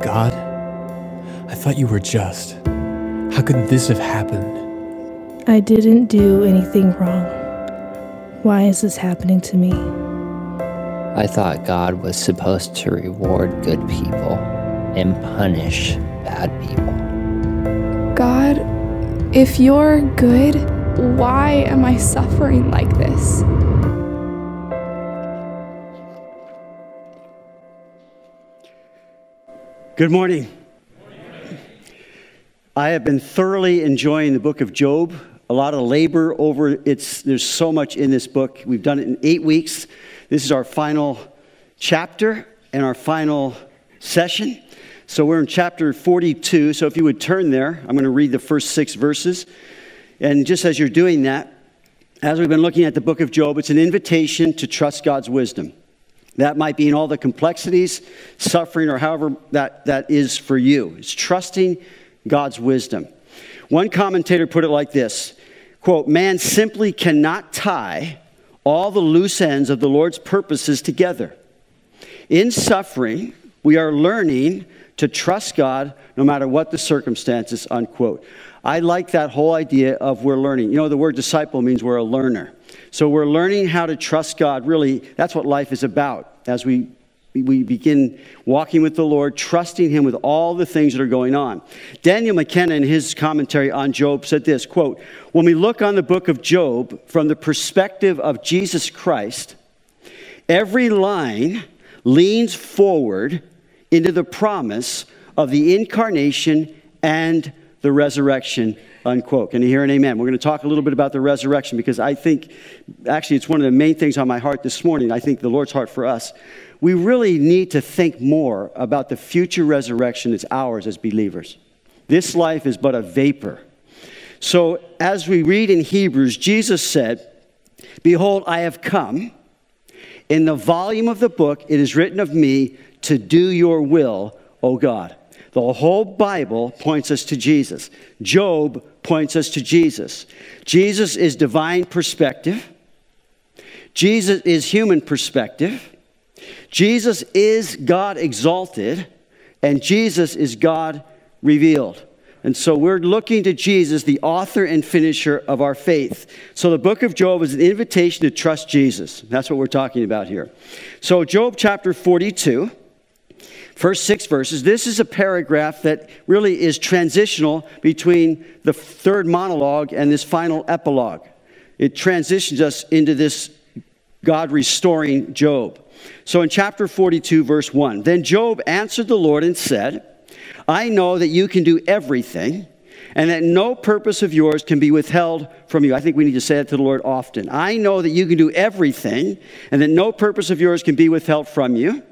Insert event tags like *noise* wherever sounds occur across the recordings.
God, I thought you were just. How could this have happened? I didn't do anything wrong. Why is this happening to me? I thought God was supposed to reward good people and punish bad people. God, if you're good, why am I suffering like this? Good morning. I have been thoroughly enjoying the book of Job. A lot of labor over it's there's so much in this book. We've done it in 8 weeks. This is our final chapter and our final session. So we're in chapter 42. So if you would turn there, I'm going to read the first 6 verses. And just as you're doing that, as we've been looking at the book of Job, it's an invitation to trust God's wisdom. That might be in all the complexities, suffering, or however that, that is for you. It's trusting God's wisdom. One commentator put it like this quote, Man simply cannot tie all the loose ends of the Lord's purposes together. In suffering, we are learning to trust God no matter what the circumstances, unquote. I like that whole idea of we're learning. You know, the word disciple means we're a learner. So we're learning how to trust God. Really, that's what life is about as we we begin walking with the Lord, trusting Him with all the things that are going on. Daniel McKenna, in his commentary on Job, said this quote, When we look on the book of Job from the perspective of Jesus Christ, every line leans forward into the promise of the incarnation and the resurrection unquote. Can you hear an amen? We're going to talk a little bit about the resurrection because I think, actually, it's one of the main things on my heart this morning. I think the Lord's heart for us. We really need to think more about the future resurrection that's ours as believers. This life is but a vapor. So, as we read in Hebrews, Jesus said, Behold, I have come. In the volume of the book, it is written of me to do your will, O God. The whole Bible points us to Jesus. Job points us to Jesus. Jesus is divine perspective. Jesus is human perspective. Jesus is God exalted. And Jesus is God revealed. And so we're looking to Jesus, the author and finisher of our faith. So the book of Job is an invitation to trust Jesus. That's what we're talking about here. So, Job chapter 42 First six verses. This is a paragraph that really is transitional between the third monologue and this final epilogue. It transitions us into this God restoring Job. So in chapter 42, verse 1, then Job answered the Lord and said, I know that you can do everything and that no purpose of yours can be withheld from you. I think we need to say that to the Lord often. I know that you can do everything and that no purpose of yours can be withheld from you.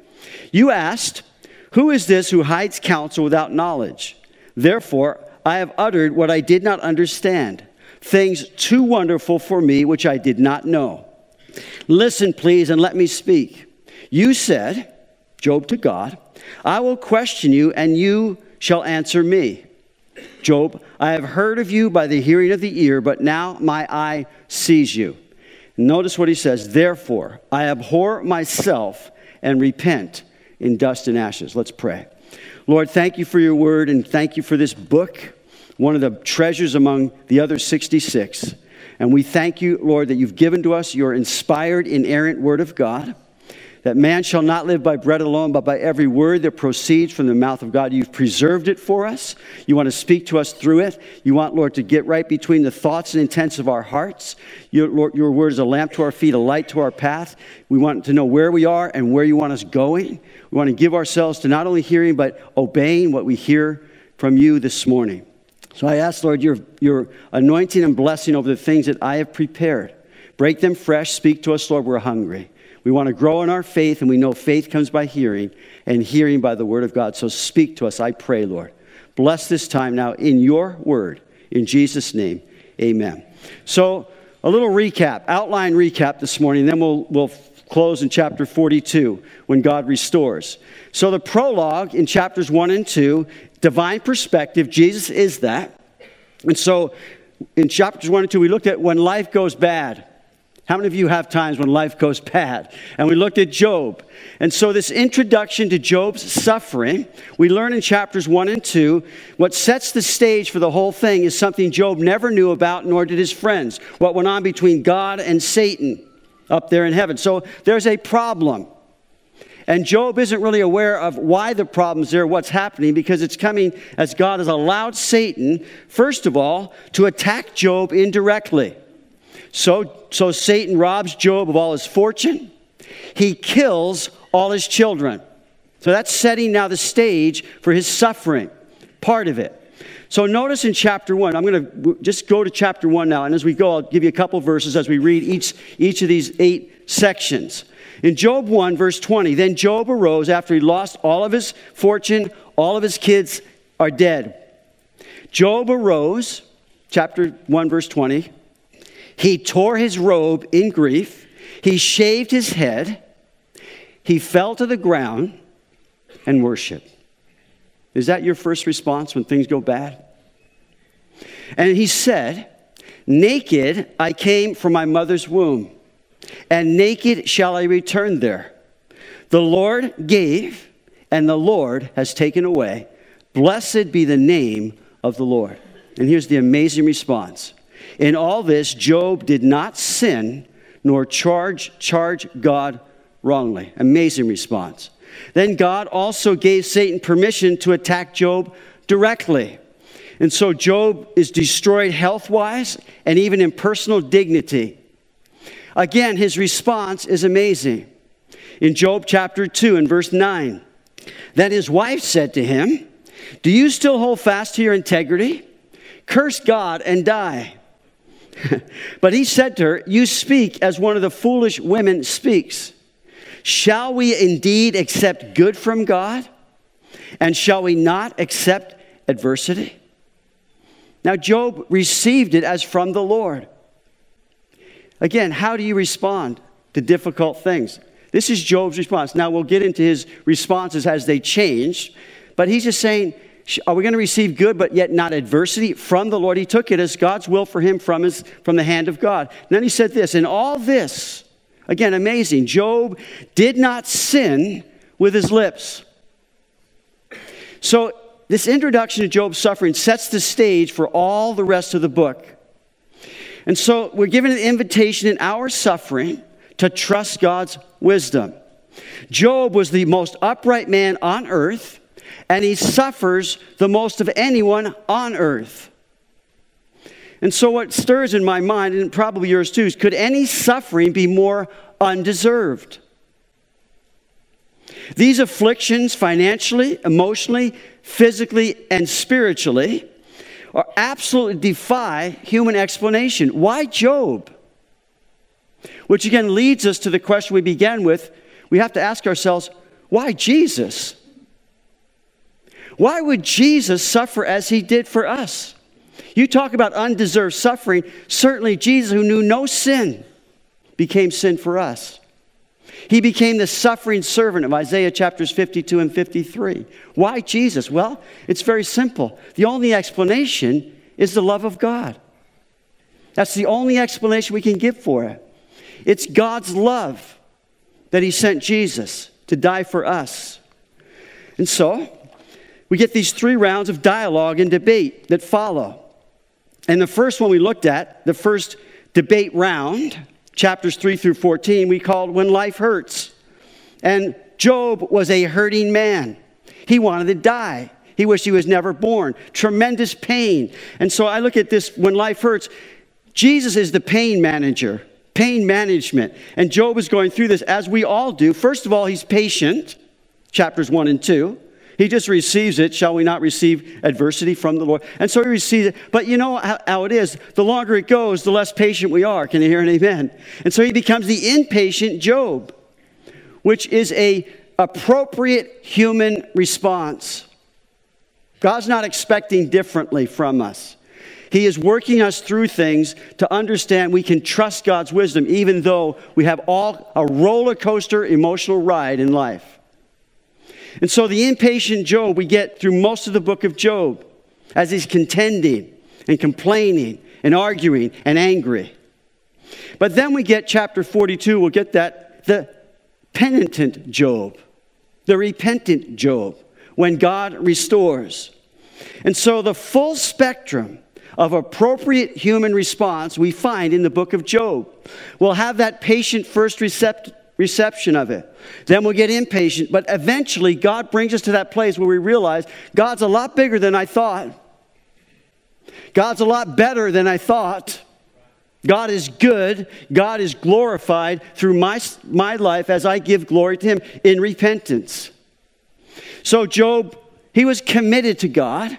You asked, who is this who hides counsel without knowledge? Therefore, I have uttered what I did not understand, things too wonderful for me which I did not know. Listen, please, and let me speak. You said, Job to God, I will question you, and you shall answer me. Job, I have heard of you by the hearing of the ear, but now my eye sees you. Notice what he says. Therefore, I abhor myself and repent in dust and ashes. Let's pray. Lord, thank you for your word and thank you for this book, one of the treasures among the other 66. And we thank you, Lord, that you've given to us your inspired, inerrant word of God that man shall not live by bread alone, but by every word that proceeds from the mouth of God. You've preserved it for us. You want to speak to us through it. You want, Lord, to get right between the thoughts and intents of our hearts. Your, Lord, your word is a lamp to our feet, a light to our path. We want to know where we are and where you want us going. We want to give ourselves to not only hearing, but obeying what we hear from you this morning. So I ask, Lord, your, your anointing and blessing over the things that I have prepared. Break them fresh. Speak to us, Lord. We're hungry. We want to grow in our faith, and we know faith comes by hearing, and hearing by the word of God. So speak to us, I pray, Lord. Bless this time now in your word. In Jesus' name, amen. So, a little recap, outline recap this morning, then we'll, we'll close in chapter 42 when God restores. So, the prologue in chapters 1 and 2, divine perspective, Jesus is that. And so, in chapters 1 and 2, we looked at when life goes bad How many of you have times when life goes bad? And we looked at Job. And so, this introduction to Job's suffering, we learn in chapters 1 and 2, what sets the stage for the whole thing is something Job never knew about, nor did his friends. What went on between God and Satan up there in heaven. So, there's a problem. And Job isn't really aware of why the problem's there, what's happening, because it's coming as God has allowed Satan, first of all, to attack Job indirectly. So, so Satan robs Job of all his fortune. He kills all his children. So that's setting now the stage for his suffering, part of it. So notice in chapter one, I'm going to just go to chapter one now, and as we go, I'll give you a couple verses as we read each, each of these eight sections. In Job 1, verse 20, then Job arose after he lost all of his fortune, all of his kids are dead. Job arose, chapter 1, verse 20, he tore his robe in grief. He shaved his head. He fell to the ground and worshiped. Is that your first response when things go bad? And he said, Naked I came from my mother's womb, and naked shall I return there. The Lord gave, and the Lord has taken away. Blessed be the name of the Lord. And here's the amazing response in all this, Job did not sin nor charge, charge God wrongly. Amazing response. Then God also gave Satan permission to attack Job directly. And so Job is destroyed health wise and even in personal dignity. Again, his response is amazing. In Job chapter 2 and verse 9, then his wife said to him, Do you still hold fast to your integrity? Curse God and die. *laughs* but he said to her, You speak as one of the foolish women speaks. Shall we indeed accept good from God? And shall we not accept adversity? Now, Job received it as from the Lord. Again, how do you respond to difficult things? This is Job's response. Now, we'll get into his responses as they change, but he's just saying, are we going to receive good but yet not adversity from the Lord? He took it as God's will for him from, his, from the hand of God. And then he said this In all this, again, amazing, Job did not sin with his lips. So, this introduction to Job's suffering sets the stage for all the rest of the book. And so, we're given an invitation in our suffering to trust God's wisdom. Job was the most upright man on earth and he suffers the most of anyone on earth. And so, what stirs in my mind, and probably yours too, is could any suffering be more undeserved? These afflictions, financially, emotionally, physically, and spiritually, are absolutely defy human explanation. Why Job? Which again leads us to the question we began with. We have to ask ourselves, why Jesus? Why would Jesus suffer as he did for us? You talk about undeserved suffering. Certainly, Jesus, who knew no sin, became sin for us. He became the suffering servant of Isaiah chapters 52 and 53. Why Jesus? Well, it's very simple. The only explanation is the love of God. That's the only explanation we can give for it. It's God's love that He sent Jesus to die for us. And so, we get these three rounds of dialogue and debate that follow. And the first one we looked at, the first debate round, chapters 3 through 14, we called When Life Hurts. And Job was a hurting man. He wanted to die. He wished he was never born. Tremendous pain. And so I look at this when life hurts. Jesus is the pain manager, pain management. And Job is going through this as we all do. First of all, he's patient, chapters 1 and 2. He just receives it. Shall we not receive adversity from the Lord? And so he receives it. But you know how, how, it is. The longer it goes, the less patient we are. Can you hear an amen? And so he becomes the impatient Job, which is a appropriate human response. God's not expecting differently from us. He is working us through things to understand we can trust God's wisdom, even though we have all a roller coaster emotional ride in life. And so the impatient Job we get through most of the book of Job as he's contending and complaining and arguing and angry. But then we get chapter 42, we'll get that, the penitent Job, the repentant Job, when God restores. And so the full spectrum of appropriate human response we find in the book of Job. We'll have that patient first recept- reception of it. Then we'll get impatient, but eventually God brings us to that place where we realize God's a lot bigger than I thought. God's a lot better than I thought. God is good. God is glorified through my, my life as I give glory to Him in repentance. So, Job, he was committed to God,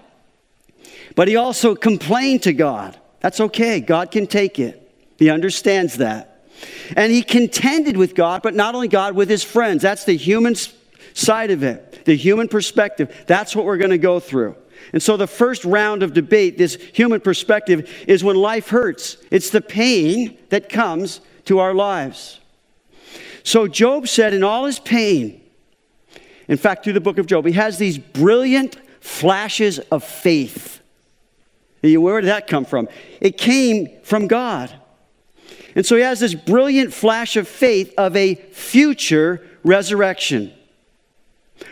but he also complained to God. That's okay. God can take it. He understands that. And he contended with God, but not only God, with his friends. That's the human side of it, the human perspective. That's what we're going to go through. And so the first round of debate, this human perspective, is when life hurts. It's the pain that comes to our lives. So Job said, in all his pain, in fact, through the book of Job, he has these brilliant flashes of faith. Where did that come from? It came from God. And so he has this brilliant flash of faith of a future resurrection.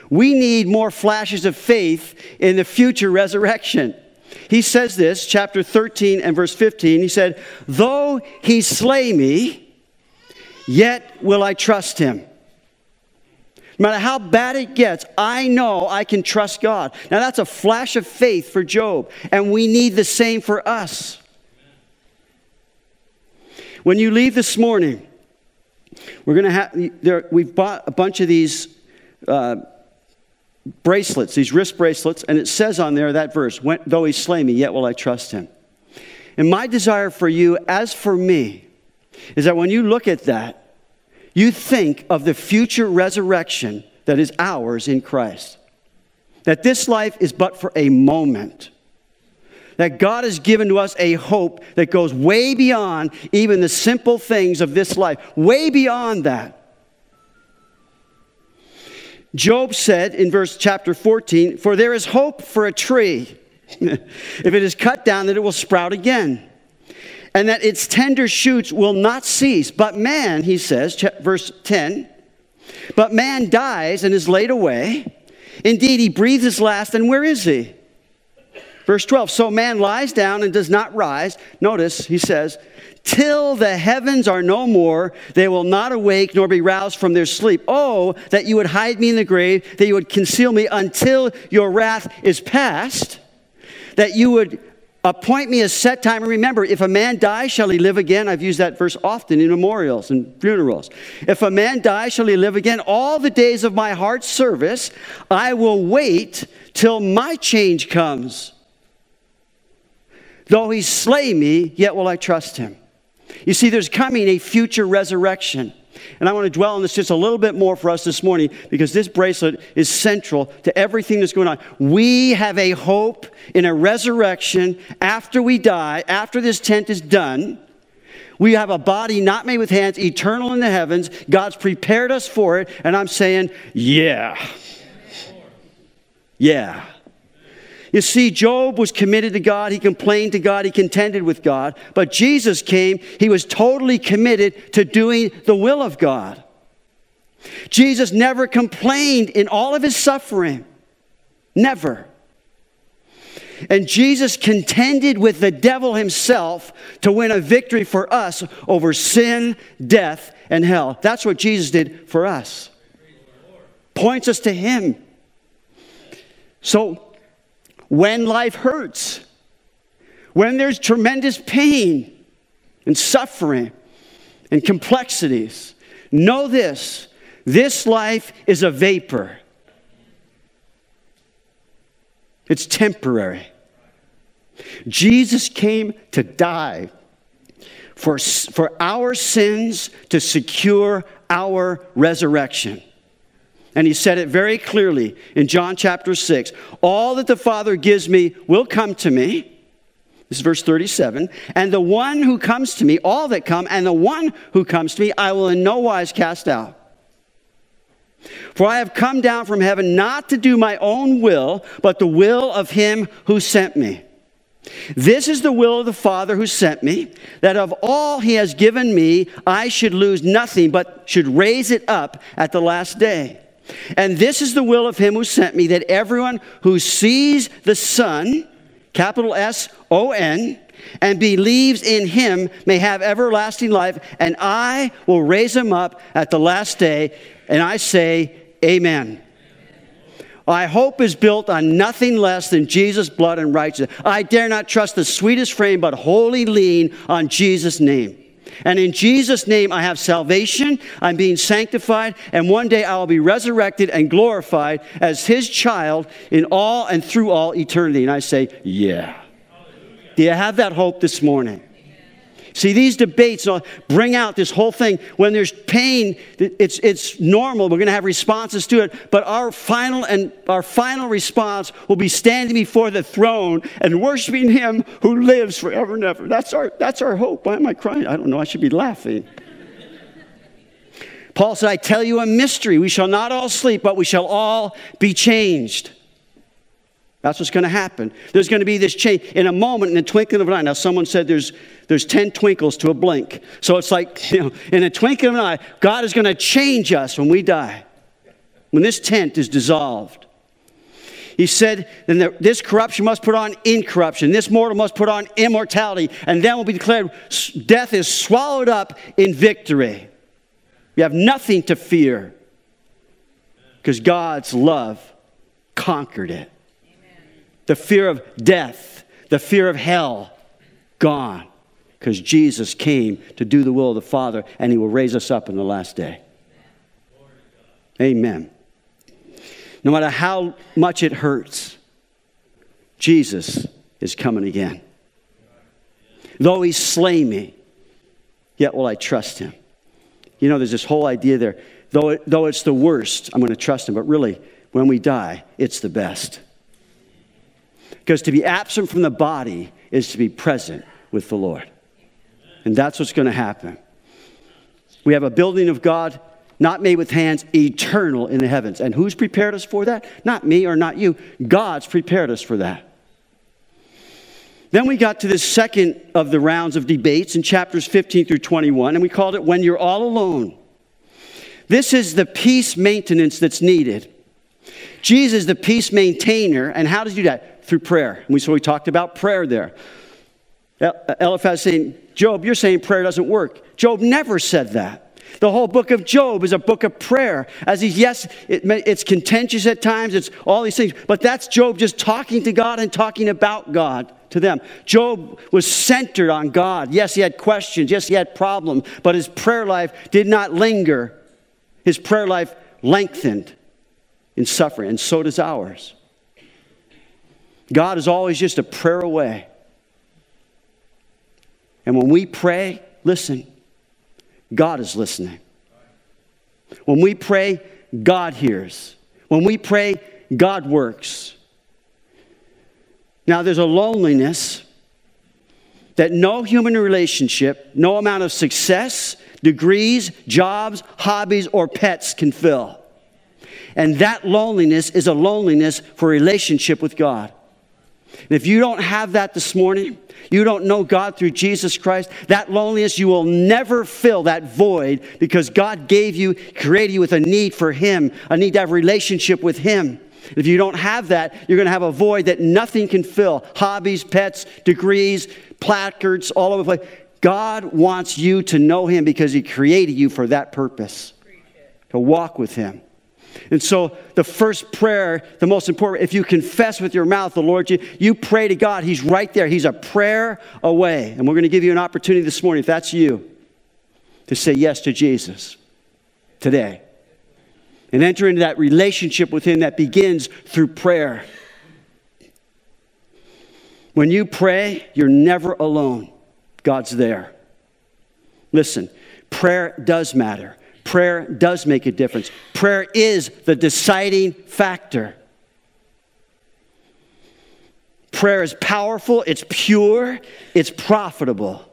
We need more flashes of faith in the future resurrection. He says this, chapter 13 and verse 15. He said, Though he slay me, yet will I trust him. No matter how bad it gets, I know I can trust God. Now, that's a flash of faith for Job, and we need the same for us. When you leave this morning, we're going to have, there, we've bought a bunch of these uh, bracelets, these wrist bracelets, and it says on there that verse, though he slay me, yet will I trust him. And my desire for you, as for me, is that when you look at that, you think of the future resurrection that is ours in Christ. That this life is but for a moment. That God has given to us a hope that goes way beyond even the simple things of this life, way beyond that. Job said in verse chapter 14, For there is hope for a tree. *laughs* if it is cut down, that it will sprout again. And that its tender shoots will not cease. But man, he says, verse 10, but man dies and is laid away. Indeed, he breathes his last, and where is he? Verse 12, so man lies down and does not rise. Notice, he says, Till the heavens are no more, they will not awake nor be roused from their sleep. Oh, that you would hide me in the grave, that you would conceal me until your wrath is past, that you would appoint me a set time. And remember, if a man dies, shall he live again? I've used that verse often in memorials and funerals. If a man dies, shall he live again? All the days of my heart's service, I will wait till my change comes. Though he slay me, yet will I trust him. You see, there's coming a future resurrection. And I want to dwell on this just a little bit more for us this morning because this bracelet is central to everything that's going on. We have a hope in a resurrection after we die, after this tent is done. We have a body not made with hands, eternal in the heavens. God's prepared us for it. And I'm saying, yeah. Yeah. You see, Job was committed to God. He complained to God. He contended with God. But Jesus came. He was totally committed to doing the will of God. Jesus never complained in all of his suffering. Never. And Jesus contended with the devil himself to win a victory for us over sin, death, and hell. That's what Jesus did for us. Points us to him. So when life hurts, when there's tremendous pain and suffering and complexities. Know this this life is a vapor, it's temporary. Jesus came to die for, for our sins to secure our resurrection. And he said it very clearly in John chapter 6 All that the Father gives me will come to me. This is verse 37. And the one who comes to me, all that come, and the one who comes to me, I will in no wise cast out. For I have come down from heaven not to do my own will, but the will of him who sent me. This is the will of the Father who sent me, that of all he has given me, I should lose nothing, but should raise it up at the last day. And this is the will of him who sent me, that everyone who sees the Son, capital S O N, and believes in him may have everlasting life, and I will raise him up at the last day. And I say, Amen. My hope is built on nothing less than Jesus' blood and righteousness. I dare not trust the sweetest frame, but wholly lean on Jesus' name. And in Jesus' name, I have salvation. I'm being sanctified. And one day I will be resurrected and glorified as his child in all and through all eternity. And I say, Yeah. Do you have that hope this morning? See, these debates bring out this whole thing. When there's pain, it's, it's normal. We're going to have responses to it. But our final and our final response will be standing before the throne and worshiping Him who lives forever and ever. That's our, that's our hope. Why am I crying? I don't know. I should be laughing. Paul said, I tell you a mystery. We shall not all sleep, but we shall all be changed. That's what's going to happen. There's going to be this change in a moment, in a twinkling of an eye. Now, someone said there's, there's 10 twinkles to a blink. So it's like, *laughs* you know, in a twinkling of an eye, God is going to change us when we die, when this tent is dissolved. He said, then this corruption must put on incorruption. This mortal must put on immortality. And then will be declared death is swallowed up in victory. You have nothing to fear because God's love conquered it the fear of death, the fear of hell, gone. Because Jesus came to do the will of the Father, and He will raise us up in the last day. Amen. No matter how much it hurts, Jesus is coming again. Though He slay me, yet will I trust Him. You know, there's this whole idea there. Though, it, though it's the worst, I'm going to trust Him. But really, when we die, it's the best. Because to be absent from the body is to be present with the Lord. And that's what's going to happen. We have a building of God not made with hands, eternal in the heavens. And who's prepared us for that? Not me or not you. God's prepared us for that. Then we got to the second of the rounds of debates in chapters 15 through 21, and we called it When You're All Alone. This is the peace maintenance that's needed. Jesus, the peace maintainer, and how does he do that? through prayer. We, so we talked about prayer there. Eliphaz saying, Job, you're saying prayer doesn't work. Job never said that. The whole book of Job is a book of prayer. As he's, yes, it, it's contentious at times, it's all these things, but that's Job just talking to God and talking about God to them. Job was centered on God. Yes, he had questions, yes, he had problems, but his prayer life did not linger. His prayer life lengthened in suffering, and so does ours. God is always just a prayer away. And when we pray, listen, God is listening. When we pray, God hears. When we pray, God works. Now, there's a loneliness that no human relationship, no amount of success, degrees, jobs, hobbies, or pets can fill. And that loneliness is a loneliness for relationship with God. And if you don't have that this morning, you don't know God through Jesus Christ, that loneliness, you will never fill that void because God gave you, created you with a need for Him, a need to have relationship with Him. If you don't have that, you're going to have a void that nothing can fill hobbies, pets, degrees, placards, all over the place. God wants you to know Him because He created you for that purpose to walk with Him. And so, the first prayer, the most important, if you confess with your mouth the Lord, you, you pray to God, He's right there. He's a prayer away. And we're going to give you an opportunity this morning, if that's you, to say yes to Jesus today. And enter into that relationship with Him that begins through prayer. When you pray, you're never alone, God's there. Listen, prayer does matter. Prayer does make a difference. Prayer is the deciding factor. Prayer is powerful, it's pure, it's profitable.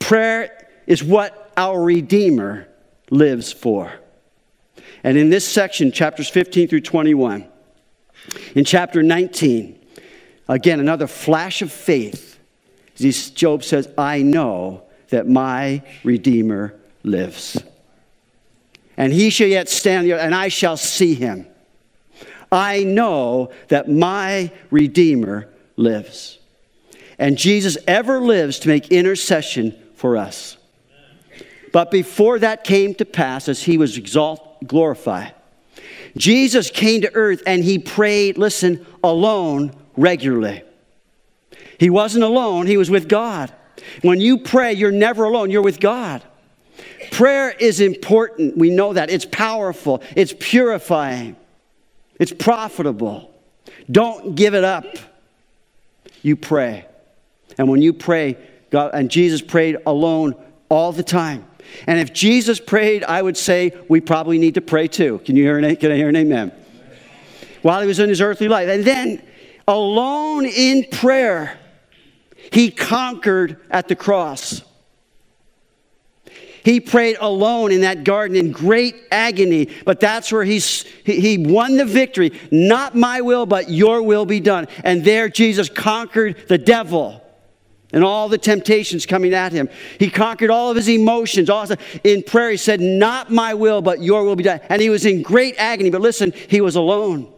Prayer is what our Redeemer lives for. And in this section, chapters 15 through 21, in chapter 19, Again, another flash of faith. Job says, I know that my Redeemer lives. And he shall yet stand there, and I shall see him. I know that my Redeemer lives. And Jesus ever lives to make intercession for us. But before that came to pass, as he was exalted, glorified, Jesus came to earth and he prayed, listen, alone regularly. He wasn't alone, he was with God. When you pray, you're never alone, you're with God. Prayer is important. We know that. It's powerful, it's purifying, it's profitable. Don't give it up. You pray. And when you pray, God, and Jesus prayed alone all the time. And if Jesus prayed, I would say we probably need to pray too. Can you hear an, can I hear an amen? While he was in his earthly life. And then, alone in prayer, he conquered at the cross. He prayed alone in that garden in great agony, but that's where he's, he, won the victory. Not my will, but your will be done. And there Jesus conquered the devil and all the temptations coming at him. He conquered all of his emotions. Also, in prayer, he said, Not my will, but your will be done. And he was in great agony. But listen, he was alone.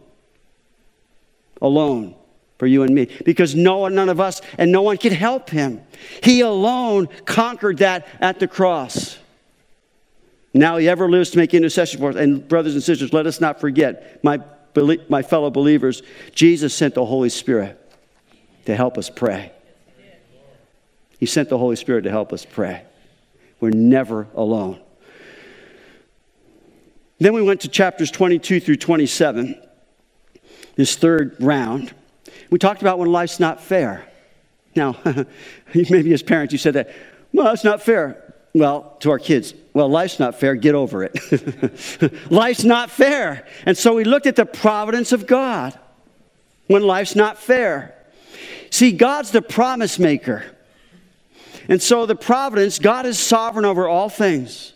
Alone for you and me because no one, none of us, and no one could help him. He alone conquered that at the cross. Now he ever lives to make intercession for us. And brothers and sisters, let us not forget, my, my fellow believers, Jesus sent the Holy Spirit to help us pray. He sent the Holy Spirit to help us pray. We're never alone. Then we went to chapters 22 through 27, this third round. We talked about when life's not fair. Now, *laughs* maybe as parents, you said that, well, that's not fair. Well, to our kids, well, life's not fair, get over it. *laughs* life's not fair. And so we looked at the providence of God when life's not fair. See, God's the promise maker. And so the providence, God is sovereign over all things,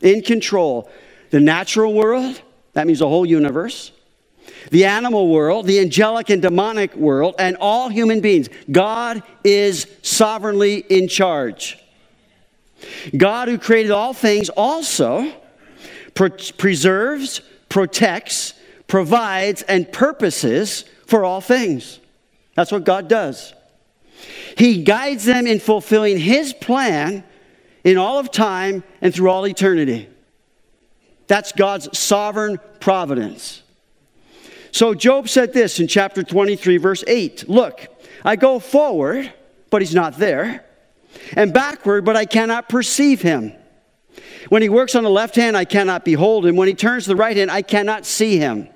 in control. The natural world, that means the whole universe, the animal world, the angelic and demonic world, and all human beings. God is sovereignly in charge. God, who created all things, also pre- preserves, protects, provides, and purposes for all things. That's what God does. He guides them in fulfilling His plan in all of time and through all eternity. That's God's sovereign providence. So Job said this in chapter 23, verse 8 Look, I go forward, but he's not there, and backward, but I cannot perceive him. When he works on the left hand, I cannot behold him. When he turns the right hand, I cannot see him.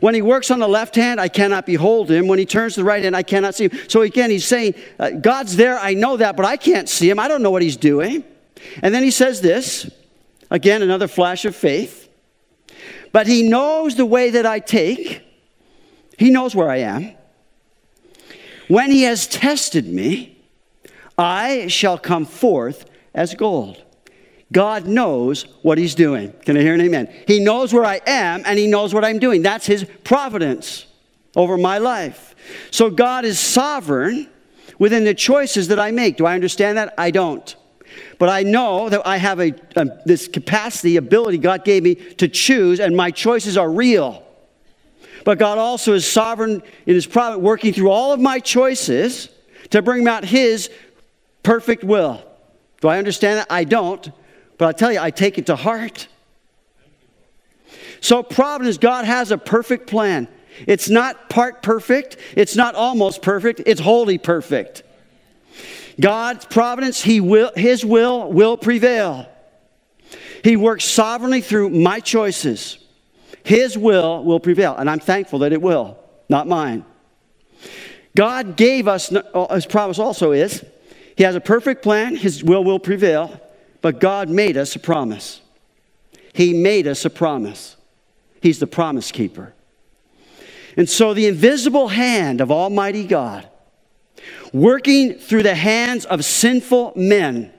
When he works on the left hand, I cannot behold him. When he turns the right hand, I cannot see him. So again, he's saying, uh, God's there, I know that, but I can't see him. I don't know what he's doing. And then he says this again, another flash of faith. But he knows the way that I take, he knows where I am. When he has tested me, I shall come forth as gold. God knows what He's doing. Can I hear an amen? He knows where I am and He knows what I'm doing. That's His providence over my life. So God is sovereign within the choices that I make. Do I understand that? I don't. But I know that I have a, a this capacity, ability God gave me to choose, and my choices are real. But God also is sovereign in His providence, working through all of my choices to bring about His perfect will. Do I understand that? I don't. But I tell you, I take it to heart. So, providence, God has a perfect plan. It's not part perfect, it's not almost perfect, it's wholly perfect. God's providence, he will, His will will prevail. He works sovereignly through my choices. His will will prevail, and I'm thankful that it will, not mine. God gave us, uh, His promise also is, He has a perfect plan, His will will prevail. But God made us a promise. He made us a promise. He's the promise keeper. And so the invisible hand of Almighty God, working through the hands of sinful men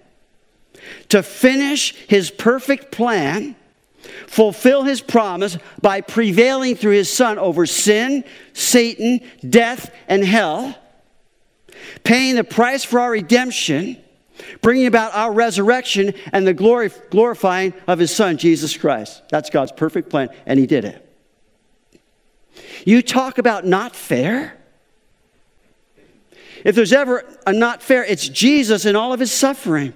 to finish his perfect plan fulfill his promise by prevailing through his son over sin, Satan, death, and hell, paying the price for our redemption, bringing about our resurrection and the glory, glorifying of his son, Jesus Christ. That's God's perfect plan, and he did it. You talk about not fair. If there's ever a not fair, it's Jesus and all of his suffering.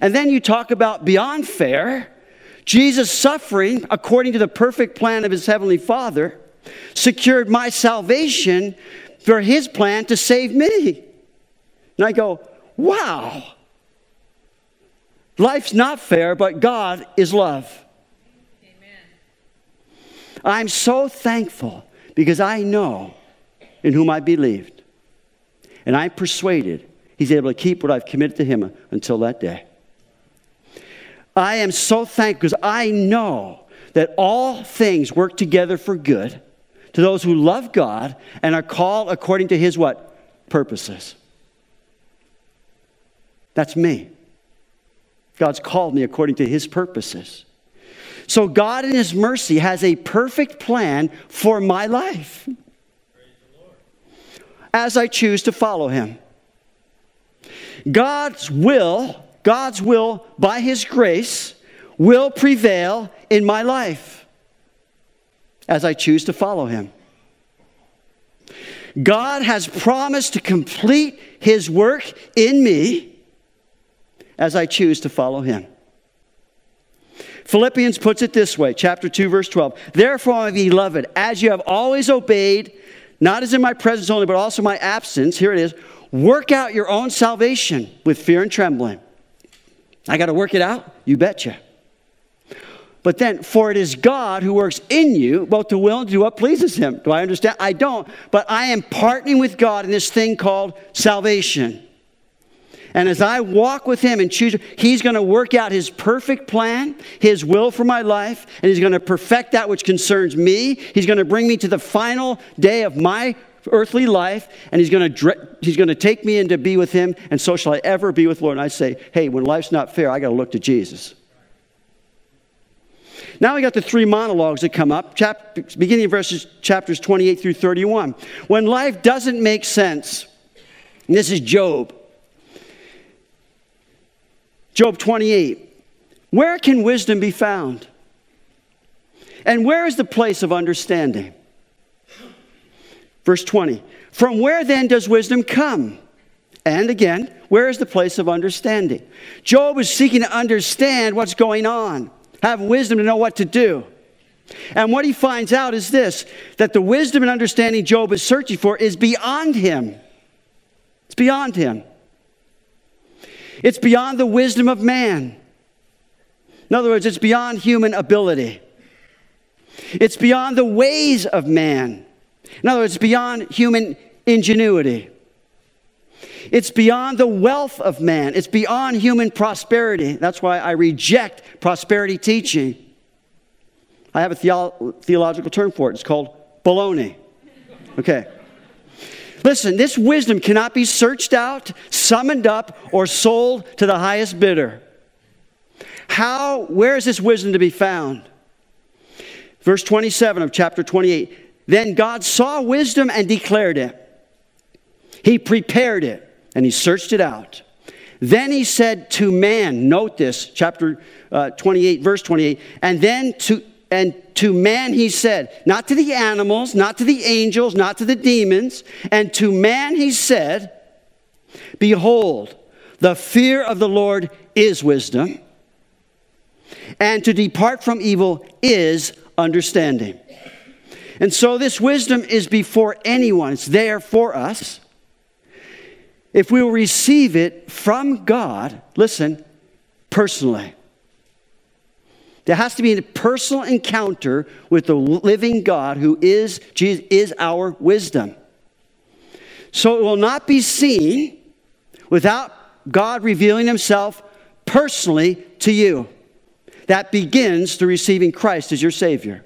And then you talk about beyond fair. Jesus' suffering, according to the perfect plan of his heavenly Father, secured my salvation for his plan to save me. And I go, wow. Life's not fair, but God is love. Amen. I'm so thankful because I know in whom I believed. And I'm persuaded he's able to keep what I've committed to him until that day. I am so thankful because I know that all things work together for good to those who love God and are called according to his what? Purposes. That's me. God's called me according to his purposes. So God in his mercy has a perfect plan for my life as I choose to follow him. God's will God's will, by His grace, will prevail in my life as I choose to follow Him. God has promised to complete His work in me as I choose to follow Him. Philippians puts it this way, chapter 2, verse 12. Therefore, my beloved, as you have always obeyed, not as in my presence only, but also my absence, here it is, work out your own salvation with fear and trembling. I got to work it out? You betcha. But then, for it is God who works in you, both to will and to do what pleases Him. Do I understand? I don't. But I am partnering with God in this thing called salvation. And as I walk with Him and choose, He's going to work out His perfect plan, His will for my life, and He's going to perfect that which concerns me. He's going to bring me to the final day of my earthly life, and he's going to he's going to take me in to be with him, and so shall I ever be with Lord. And I say, hey, when life's not fair, I got to look to Jesus. Now we got the three monologues that come up, chap, beginning of verses chapters 28 through 31. When life doesn't make sense, this is Job. Job 28. Where can wisdom be found? And where is the place of understanding? Verse 20 From where then does wisdom come? And again, where is the place of understanding? Job is seeking to understand what's going on, have wisdom to know what to do. And what he finds out is this that the wisdom and understanding Job is searching for is beyond him. It's beyond him. It's beyond the wisdom of man. In other words, it's beyond human ability. It's beyond the ways of man. In other words, beyond human ingenuity. It's beyond the wealth of man. It's beyond human prosperity. That's why I reject prosperity teaching. I have a theo- theological term for it. It's called baloney. Okay. Listen, this wisdom cannot be searched out, summoned up, or sold to the highest bidder. How, where is this wisdom to be found? Verse 27 of chapter 28 then God saw wisdom and declared it. He prepared it and he searched it out. Then he said to man, note this, chapter uh, 28, verse 28, and then to and to man he said, not to the animals, not to the angels, not to the demons, and to man he said, Behold, the fear of the Lord is wisdom, and to depart from evil is understanding. And so this wisdom is before anyone, it's there for us. If we will receive it from God, listen, personally. There has to be a personal encounter with the living God who is, Jesus, is our wisdom. So it will not be seen without God revealing himself personally to you. That begins through receiving Christ as your Savior.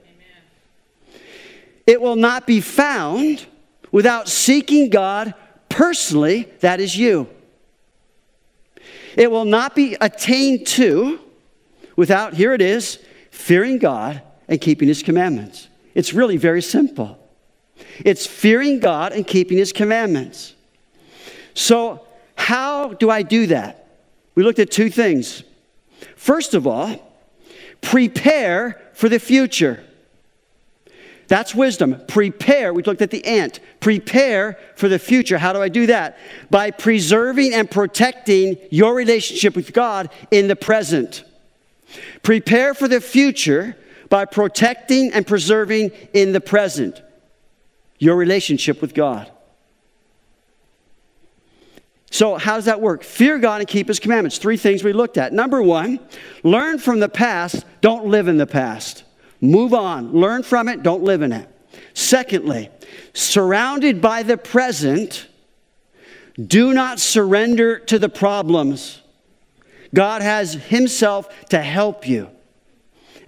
It will not be found without seeking God personally, that is you. It will not be attained to without, here it is, fearing God and keeping his commandments. It's really very simple. It's fearing God and keeping his commandments. So, how do I do that? We looked at two things. First of all, prepare for the future. That's wisdom. Prepare. We looked at the ant. Prepare for the future. How do I do that? By preserving and protecting your relationship with God in the present. Prepare for the future by protecting and preserving in the present your relationship with God. So, how does that work? Fear God and keep His commandments. Three things we looked at. Number one, learn from the past, don't live in the past. Move on, learn from it, don't live in it. Secondly, surrounded by the present, do not surrender to the problems. God has Himself to help you.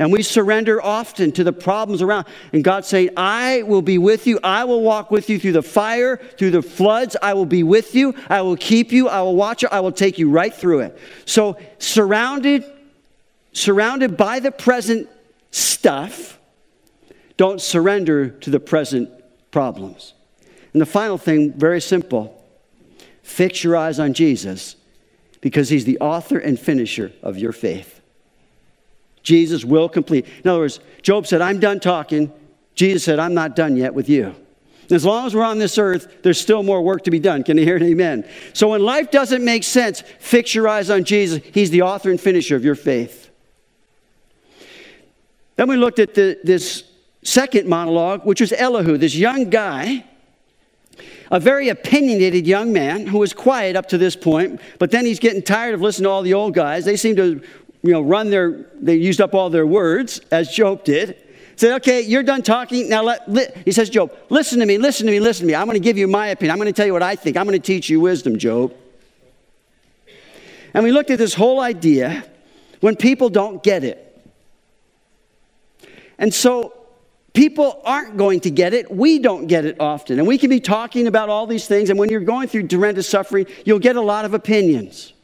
And we surrender often to the problems around. And God's saying, I will be with you. I will walk with you through the fire, through the floods. I will be with you. I will keep you. I will watch you. I will take you right through it. So, surrounded, surrounded by the present stuff, don't surrender to the present problems. And the final thing, very simple fix your eyes on Jesus because he's the author and finisher of your faith. Jesus will complete. In other words, Job said, I'm done talking. Jesus said, I'm not done yet with you. As long as we're on this earth, there's still more work to be done. Can you hear an amen? So when life doesn't make sense, fix your eyes on Jesus. He's the author and finisher of your faith. Then we looked at the, this second monologue, which was Elihu, this young guy, a very opinionated young man who was quiet up to this point, but then he's getting tired of listening to all the old guys. They seem to you know, run their, they used up all their words, as Job did. Said, okay, you're done talking. Now, let, he says, Job, listen to me, listen to me, listen to me. I'm going to give you my opinion. I'm going to tell you what I think. I'm going to teach you wisdom, Job. And we looked at this whole idea when people don't get it. And so people aren't going to get it. We don't get it often. And we can be talking about all these things. And when you're going through horrendous suffering, you'll get a lot of opinions.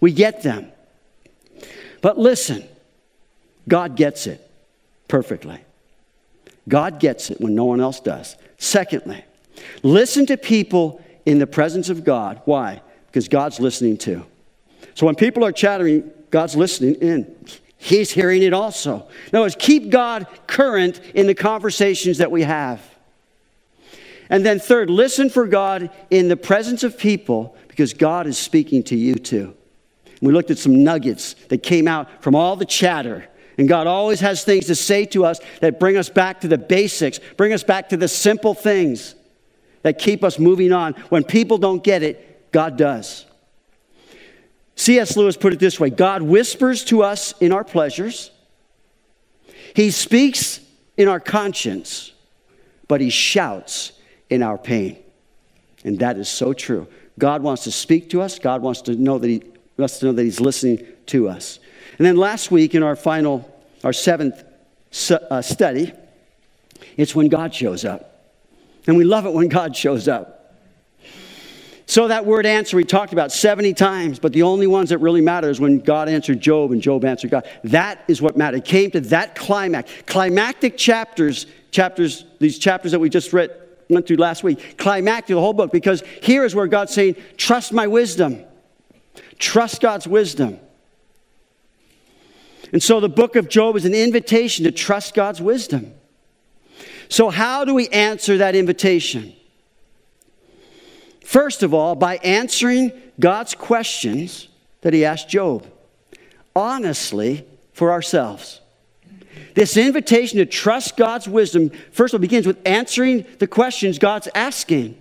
We get them. But listen, God gets it perfectly. God gets it when no one else does. Secondly, listen to people in the presence of God. Why? Because God's listening too. So when people are chattering, God's listening in. He's hearing it also. In other words, keep God current in the conversations that we have. And then, third, listen for God in the presence of people because God is speaking to you too. We looked at some nuggets that came out from all the chatter. And God always has things to say to us that bring us back to the basics, bring us back to the simple things that keep us moving on. When people don't get it, God does. C.S. Lewis put it this way God whispers to us in our pleasures, He speaks in our conscience, but He shouts in our pain. And that is so true. God wants to speak to us, God wants to know that He wants to know that He's listening to us. And then last week, in our final, our seventh uh, study, it's when God shows up. And we love it when God shows up. So that word answer we talked about 70 times, but the only ones that really matter is when God answered Job and Job answered God. That is what mattered. It came to that climax. Climactic chapters, chapters, these chapters that we just read, went through last week, climactic the whole book, because here is where God's saying, trust my wisdom. Trust God's wisdom. And so the book of Job is an invitation to trust God's wisdom. So, how do we answer that invitation? First of all, by answering God's questions that he asked Job, honestly for ourselves. This invitation to trust God's wisdom, first of all, begins with answering the questions God's asking.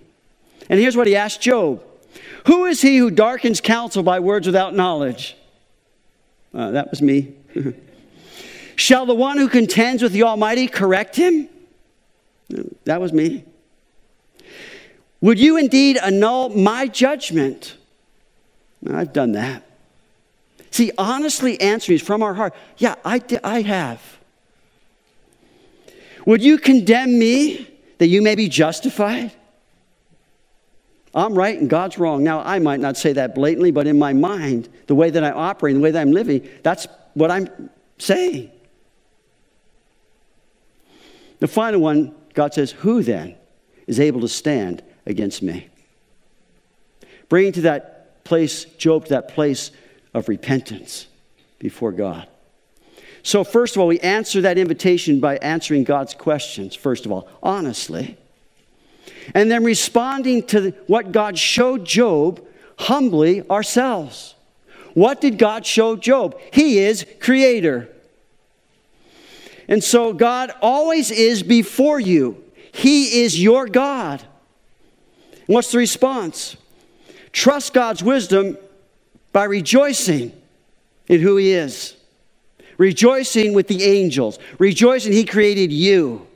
And here's what he asked Job who is he who darkens counsel by words without knowledge? Uh, that was me. *laughs* Shall the one who contends with the Almighty correct him? That was me. Would you indeed annul my judgment? I've done that. See, honestly answering is from our heart. Yeah, I, I have. Would you condemn me that you may be justified? I'm right and God's wrong. Now, I might not say that blatantly, but in my mind, the way that I operate, the way that I'm living, that's what I'm saying. the final one, God says, Who then is able to stand against me? Bringing to that place, Job to that place of repentance before God. So, first of all, we answer that invitation by answering God's questions, first of all, honestly. And then responding to what God showed Job humbly ourselves. What did God show Job? He is creator. And so God always is before you. He is your God. What's the response? Trust God's wisdom by rejoicing in who He is, rejoicing with the angels, rejoicing He created you.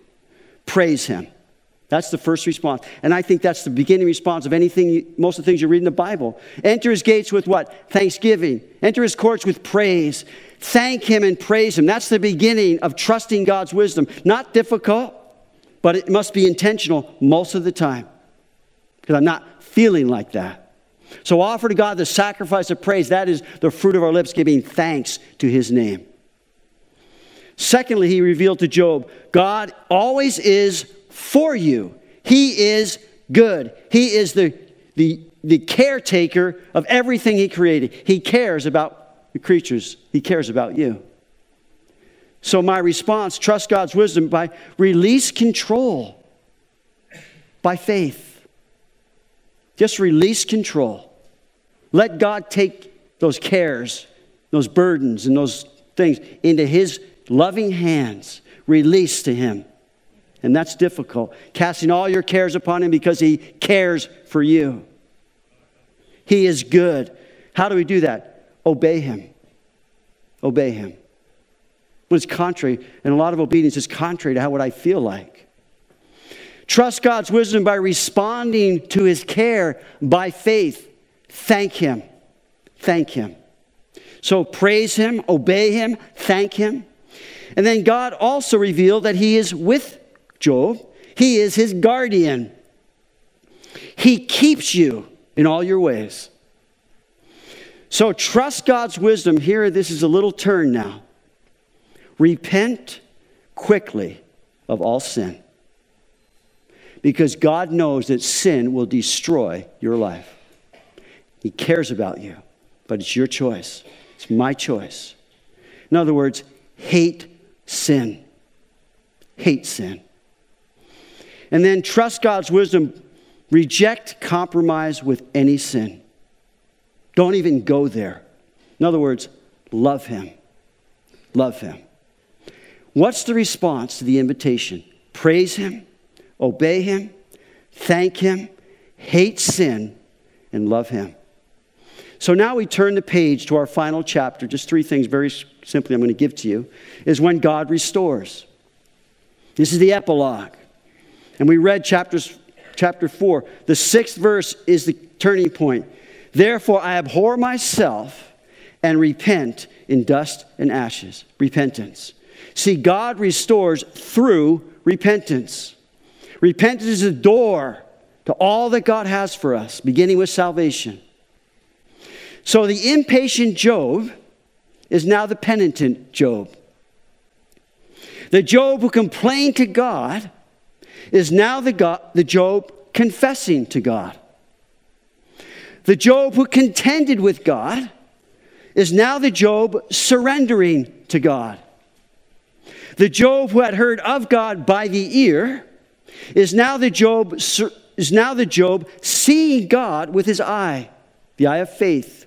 Praise Him. That's the first response. And I think that's the beginning response of anything, most of the things you read in the Bible. Enter his gates with what? Thanksgiving. Enter his courts with praise. Thank him and praise him. That's the beginning of trusting God's wisdom. Not difficult, but it must be intentional most of the time. Because I'm not feeling like that. So offer to God the sacrifice of praise. That is the fruit of our lips, giving thanks to his name. Secondly, he revealed to Job God always is for you. He is good. He is the, the, the caretaker of everything He created. He cares about the creatures, He cares about you. So, my response trust God's wisdom by release control by faith. Just release control. Let God take those cares, those burdens, and those things into His loving hands. Release to Him. And that's difficult. Casting all your cares upon Him because He cares for you. He is good. How do we do that? Obey Him. Obey Him. When it's contrary, and a lot of obedience is contrary to how what I feel like. Trust God's wisdom by responding to His care by faith. Thank Him. Thank Him. So praise Him, obey Him, thank Him. And then God also revealed that He is with Job. He is his guardian. He keeps you in all your ways. So trust God's wisdom. Here, this is a little turn now. Repent quickly of all sin. Because God knows that sin will destroy your life. He cares about you, but it's your choice. It's my choice. In other words, hate sin. Hate sin. And then trust God's wisdom. Reject compromise with any sin. Don't even go there. In other words, love Him. Love Him. What's the response to the invitation? Praise Him, obey Him, thank Him, hate sin, and love Him. So now we turn the page to our final chapter. Just three things, very simply, I'm going to give to you, is when God restores. This is the epilogue. And we read chapters, chapter 4. The sixth verse is the turning point. Therefore, I abhor myself and repent in dust and ashes. Repentance. See, God restores through repentance. Repentance is a door to all that God has for us, beginning with salvation. So the impatient Job is now the penitent Job. The Job who complained to God is now the, God, the Job confessing to God. The Job who contended with God is now the Job surrendering to God. The Job who had heard of God by the ear is now the Job is now the Job seeing God with his eye, the eye of faith.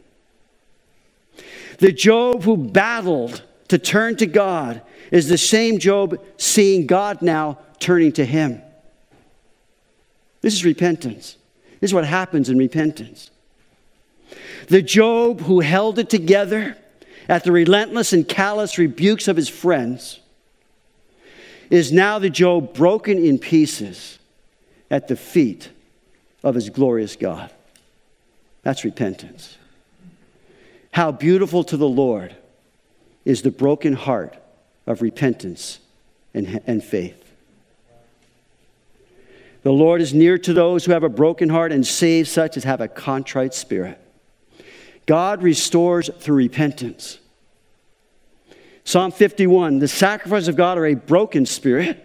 The Job who battled to turn to God is the same Job seeing God now turning to him. This is repentance. This is what happens in repentance. The Job who held it together at the relentless and callous rebukes of his friends is now the Job broken in pieces at the feet of his glorious God. That's repentance. How beautiful to the Lord is the broken heart of repentance and, and faith. The Lord is near to those who have a broken heart and saves such as have a contrite spirit. God restores through repentance. Psalm 51 The sacrifice of God are a broken spirit,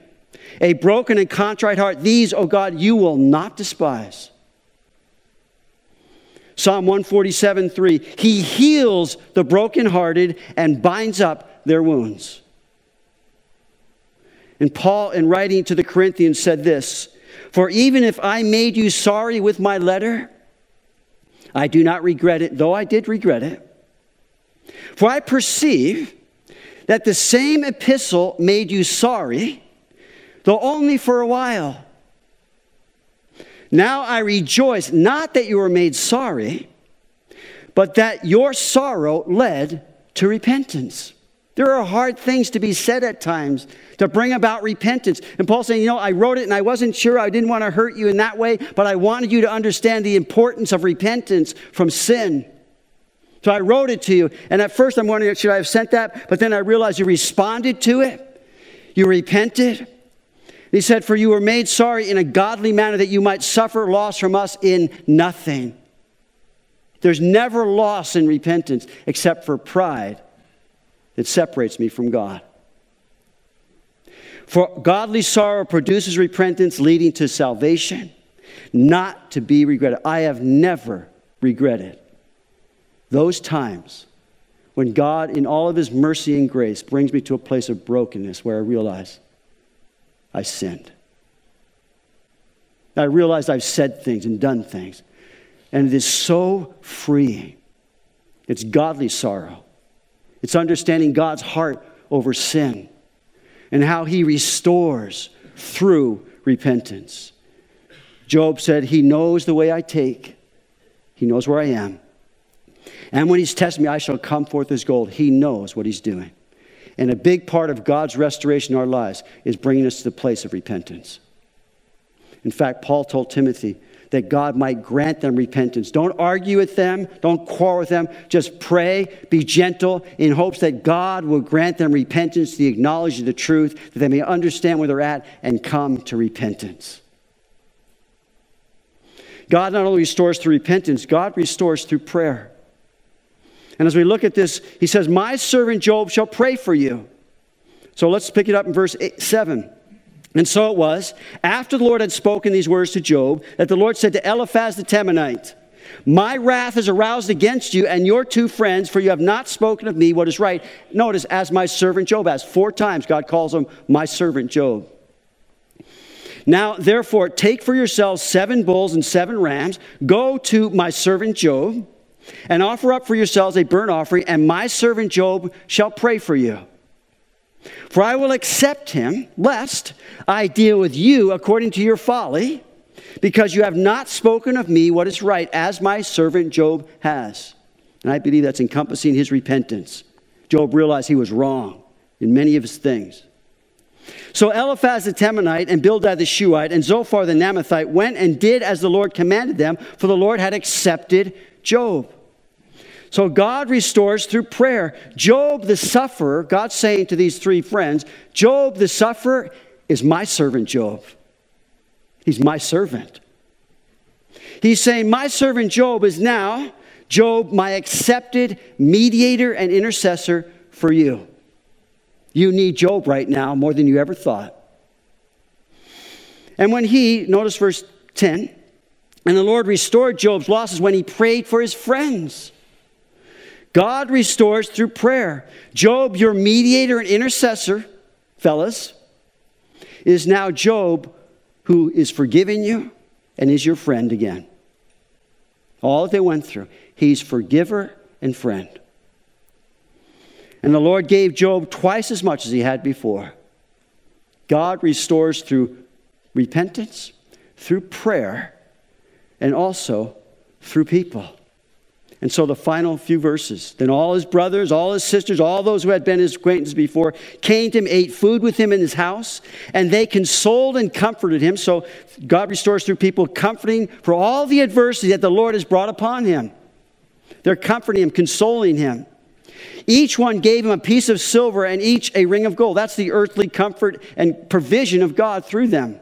A broken and contrite heart, these, O God, you will not despise. Psalm 147 3 He heals the brokenhearted and binds up their wounds. And Paul, in writing to the Corinthians, said this For even if I made you sorry with my letter, I do not regret it, though I did regret it. For I perceive that the same epistle made you sorry, though only for a while. Now I rejoice, not that you were made sorry, but that your sorrow led to repentance. There are hard things to be said at times to bring about repentance. And Paul's saying, You know, I wrote it and I wasn't sure, I didn't want to hurt you in that way, but I wanted you to understand the importance of repentance from sin. So I wrote it to you. And at first I'm wondering, should I have sent that? But then I realized you responded to it, you repented. He said, For you were made sorry in a godly manner that you might suffer loss from us in nothing. There's never loss in repentance except for pride that separates me from God. For godly sorrow produces repentance leading to salvation, not to be regretted. I have never regretted those times when God, in all of His mercy and grace, brings me to a place of brokenness where I realize I sinned. I realize I've said things and done things. And it is so freeing. It's godly sorrow, it's understanding God's heart over sin and how He restores through repentance. Job said, He knows the way I take, He knows where I am. And when he's testing me, I shall come forth as gold. He knows what he's doing. And a big part of God's restoration in our lives is bringing us to the place of repentance. In fact, Paul told Timothy that God might grant them repentance. Don't argue with them, don't quarrel with them. Just pray, be gentle, in hopes that God will grant them repentance, the acknowledge of the truth, that they may understand where they're at and come to repentance. God not only restores through repentance, God restores through prayer. And as we look at this, he says, My servant Job shall pray for you. So let's pick it up in verse eight, 7. And so it was, after the Lord had spoken these words to Job, that the Lord said to Eliphaz the Temanite, My wrath is aroused against you and your two friends, for you have not spoken of me what is right. Notice, as my servant Job has. Four times God calls him my servant Job. Now, therefore, take for yourselves seven bulls and seven rams, go to my servant Job and offer up for yourselves a burnt offering, and my servant Job shall pray for you. For I will accept him, lest I deal with you according to your folly, because you have not spoken of me what is right, as my servant Job has. And I believe that's encompassing his repentance. Job realized he was wrong in many of his things. So Eliphaz the Temanite and Bildad the Shuhite and Zophar the Naamathite went and did as the Lord commanded them, for the Lord had accepted Job. So God restores through prayer. Job the sufferer, God's saying to these three friends, Job the sufferer is my servant Job. He's my servant. He's saying, My servant Job is now, Job, my accepted mediator and intercessor for you. You need Job right now more than you ever thought. And when he, notice verse 10, and the Lord restored Job's losses when he prayed for his friends. God restores through prayer. Job, your mediator and intercessor, fellas, is now Job who is forgiving you and is your friend again. All that they went through, he's forgiver and friend. And the Lord gave Job twice as much as he had before. God restores through repentance, through prayer, and also through people. And so the final few verses. Then all his brothers, all his sisters, all those who had been his acquaintances before came to him, ate food with him in his house, and they consoled and comforted him. So God restores through people comforting for all the adversity that the Lord has brought upon him. They're comforting him, consoling him. Each one gave him a piece of silver and each a ring of gold. That's the earthly comfort and provision of God through them.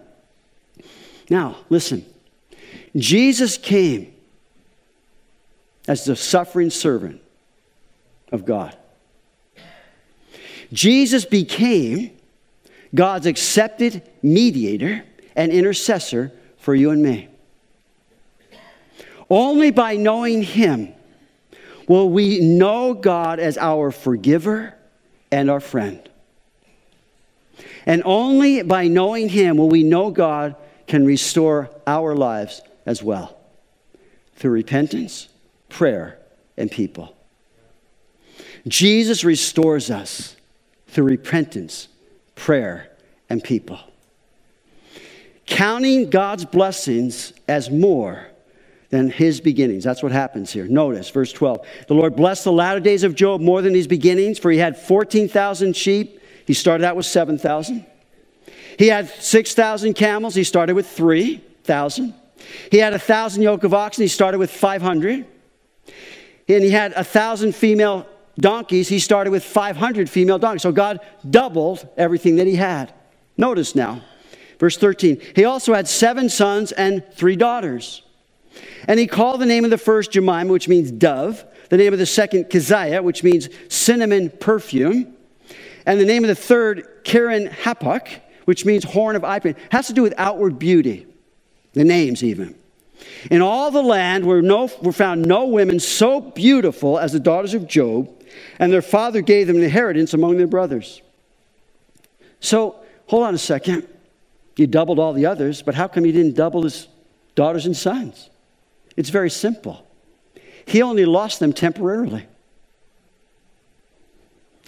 Now, listen. Jesus came as the suffering servant of God. Jesus became God's accepted mediator and intercessor for you and me. Only by knowing Him will we know God as our forgiver and our friend. And only by knowing Him will we know God can restore our lives as well through repentance, prayer, and people. Jesus restores us through repentance, prayer, and people. Counting God's blessings as more than his beginnings. That's what happens here. Notice verse 12. The Lord blessed the latter days of Job more than his beginnings, for he had 14,000 sheep. He started out with 7,000. He had 6,000 camels. He started with 3,000. He had a 1,000 yoke of oxen. He started with 500. And he had a 1,000 female donkeys. He started with 500 female donkeys. So God doubled everything that he had. Notice now, verse 13. He also had seven sons and three daughters. And he called the name of the first Jemima, which means dove, the name of the second Keziah, which means cinnamon perfume, and the name of the third Keren Happuch, which means horn of Ipin. Has to do with outward beauty, the names even. In all the land were, no, were found no women so beautiful as the daughters of Job, and their father gave them an inheritance among their brothers. So, hold on a second. You doubled all the others, but how come you didn't double his daughters and sons? It's very simple. He only lost them temporarily.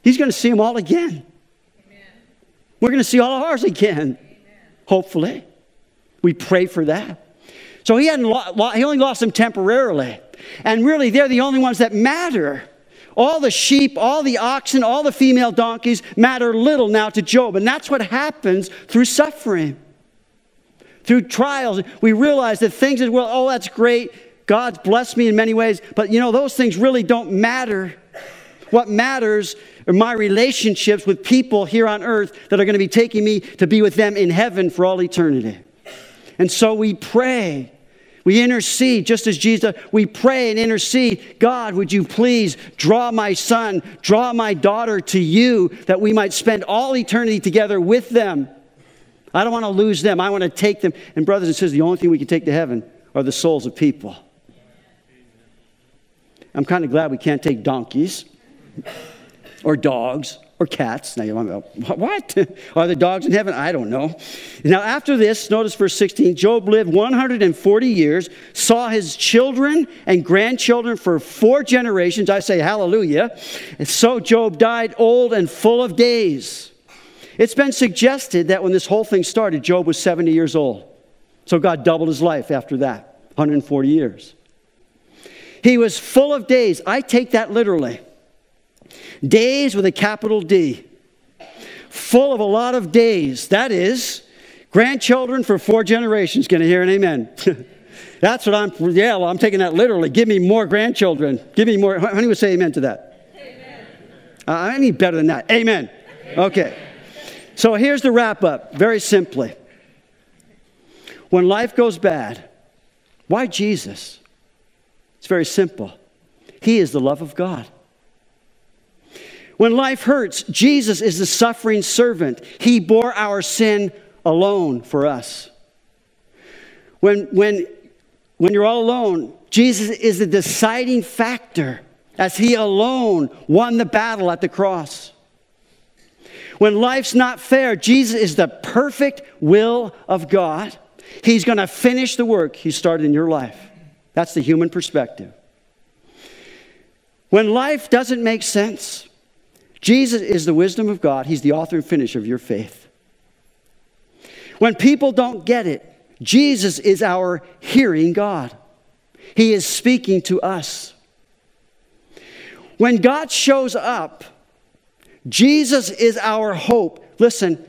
He's going to see them all again. Amen. We're going to see all of ours again, Amen. hopefully. We pray for that. So he, hadn't lo- he only lost them temporarily. And really, they're the only ones that matter. All the sheep, all the oxen, all the female donkeys matter little now to Job. And that's what happens through suffering through trials, we realize that things as well, oh, that's great. God's blessed me in many ways, but you know, those things really don't matter. What matters are my relationships with people here on earth that are going to be taking me to be with them in heaven for all eternity. And so we pray. We intercede just as Jesus, we pray and intercede. God, would you please draw my son, draw my daughter to you that we might spend all eternity together with them. I don't want to lose them. I want to take them. And, brothers and sisters, the only thing we can take to heaven are the souls of people. I'm kind of glad we can't take donkeys or dogs or cats. Now, you want to go, what? *laughs* Are the dogs in heaven? I don't know. Now, after this, notice verse 16 Job lived 140 years, saw his children and grandchildren for four generations. I say hallelujah. And so Job died old and full of days. It's been suggested that when this whole thing started, Job was 70 years old. So God doubled his life after that 140 years. He was full of days. I take that literally. Days with a capital D. Full of a lot of days. That is, grandchildren for four generations. Can I hear an amen? *laughs* That's what I'm, yeah, well, I'm taking that literally. Give me more grandchildren. Give me more. How many would say amen to that? Amen. Uh, I need better than that. Amen. Okay. So here's the wrap up very simply. When life goes bad, why Jesus? It's very simple. He is the love of God. When life hurts, Jesus is the suffering servant. He bore our sin alone for us. When, when, when you're all alone, Jesus is the deciding factor as he alone won the battle at the cross. When life's not fair, Jesus is the perfect will of God. He's going to finish the work He started in your life. That's the human perspective. When life doesn't make sense, Jesus is the wisdom of God. He's the author and finisher of your faith. When people don't get it, Jesus is our hearing God. He is speaking to us. When God shows up, Jesus is our hope. Listen,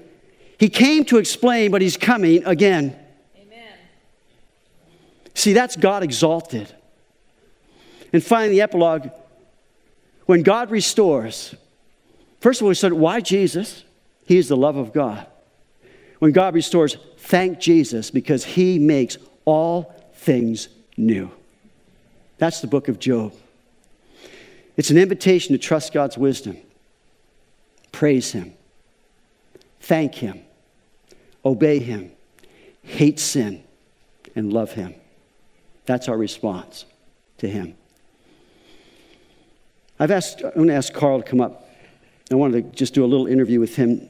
he came to explain, but he's coming again. Amen. See, that's God exalted. And finally, the epilogue when God restores, first of all, we said, why Jesus? He is the love of God. When God restores, thank Jesus because he makes all things new. That's the book of Job. It's an invitation to trust God's wisdom. Praise Him. thank Him, obey Him, hate sin, and love Him. That's our response to Him. I've asked, I'm going to ask Carl to come up. I wanted to just do a little interview with him